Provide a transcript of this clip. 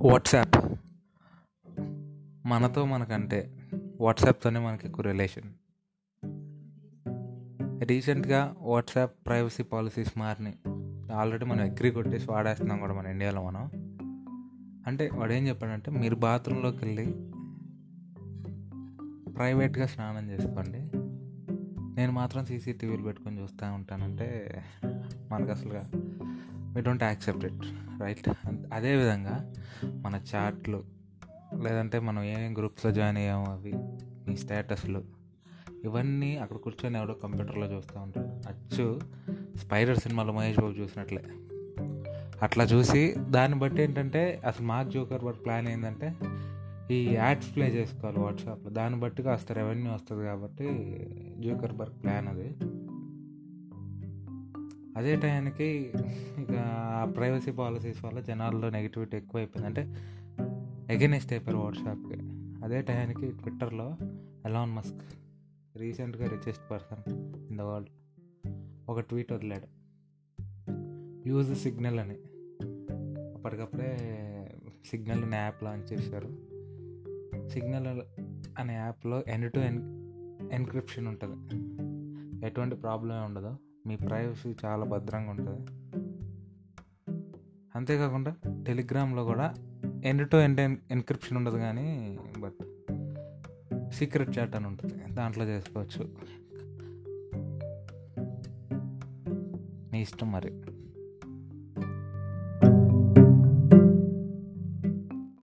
WhatsApp. మనతో మనకంటే వాట్సాప్తోనే మనకి ఎక్కువ రిలేషన్ రీసెంట్గా వాట్సాప్ ప్రైవసీ పాలసీస్ మారినాయి. ఆల్రెడీ మనం అగ్రి కొట్టేసి వాడేస్తున్నాం కూడా మన ఇండియాలో మనం. అంటే వాడు ఏం చెప్పాడంటే మీరు బాత్రూంలోకి వెళ్ళి ప్రైవేట్గా స్నానం చేసుకోండి. నేను మాత్రం సీసీటీవీలు పెట్టుకొని చూస్తూ ఉంటానంటే మనకు అసలుగా we don't accept it right అదేవిధంగా మన చాట్లు లేదంటే మనం ఏమేమి గ్రూప్స్లో జాయిన్ అయ్యాము అవి మీ స్టేటస్లు ఇవన్నీ అక్కడ కూర్చొని ఎవడో కంప్యూటర్లో చూస్తూ ఉంటాడు. అచ్చు స్పైడర్ సినిమాలో మహేష్ బాబు చూసినట్లే. అట్లా చూసి దాన్ని బట్టి ఏంటంటే అసలు మార్క్ జోకర్ బట్ ప్లాన్ ఏంటంటే ఈ యాడ్స్ ప్లే చేసుకోవాలి వాట్సాప్లో. దాన్ని బట్టి కాస్త రెవెన్యూ వస్తుంది కాబట్టి జోకర్ బర్గ్ ప్లాన్ అది. అదే టైంకి ప్రైవసీ పాలసీస్ వల్ల జనాల్లో నెగిటివిటీ ఎక్కువైపోయింది. అంటే ఎగెనిస్ట్ అయిపోయారు వాట్సాప్కి. అదే టైంకి ట్విట్టర్లో ఎలాన్ మస్క్ రీసెంట్గా richest person in the world ఒక ట్వీట్ వదిలాడు. యూజ్ సిగ్నల్ అని. అప్పటికప్పుడే సిగ్నల్ అనే యాప్ లాంచ్ చేశారు. సిగ్నల్ అనే యాప్లో ఎన్ టు ఎన్ ఎన్క్రిప్షన్ ఉంటుంది. ఎటువంటి ప్రాబ్లం ఉండదు. మీ ప్రైవసీ చాలా భద్రంగా ఉంటుంది. అంతేకాకుండా టెలిగ్రామ్లో కూడా ఎండ్ టు ఎండ్ ఎన్క్రిప్షన్ ఉండదు కానీ బట్ సీక్రెట్ చాట్ అని ఉంటుంది. దాంట్లో చేసుకోవచ్చు. మీ ఇష్టం మరి.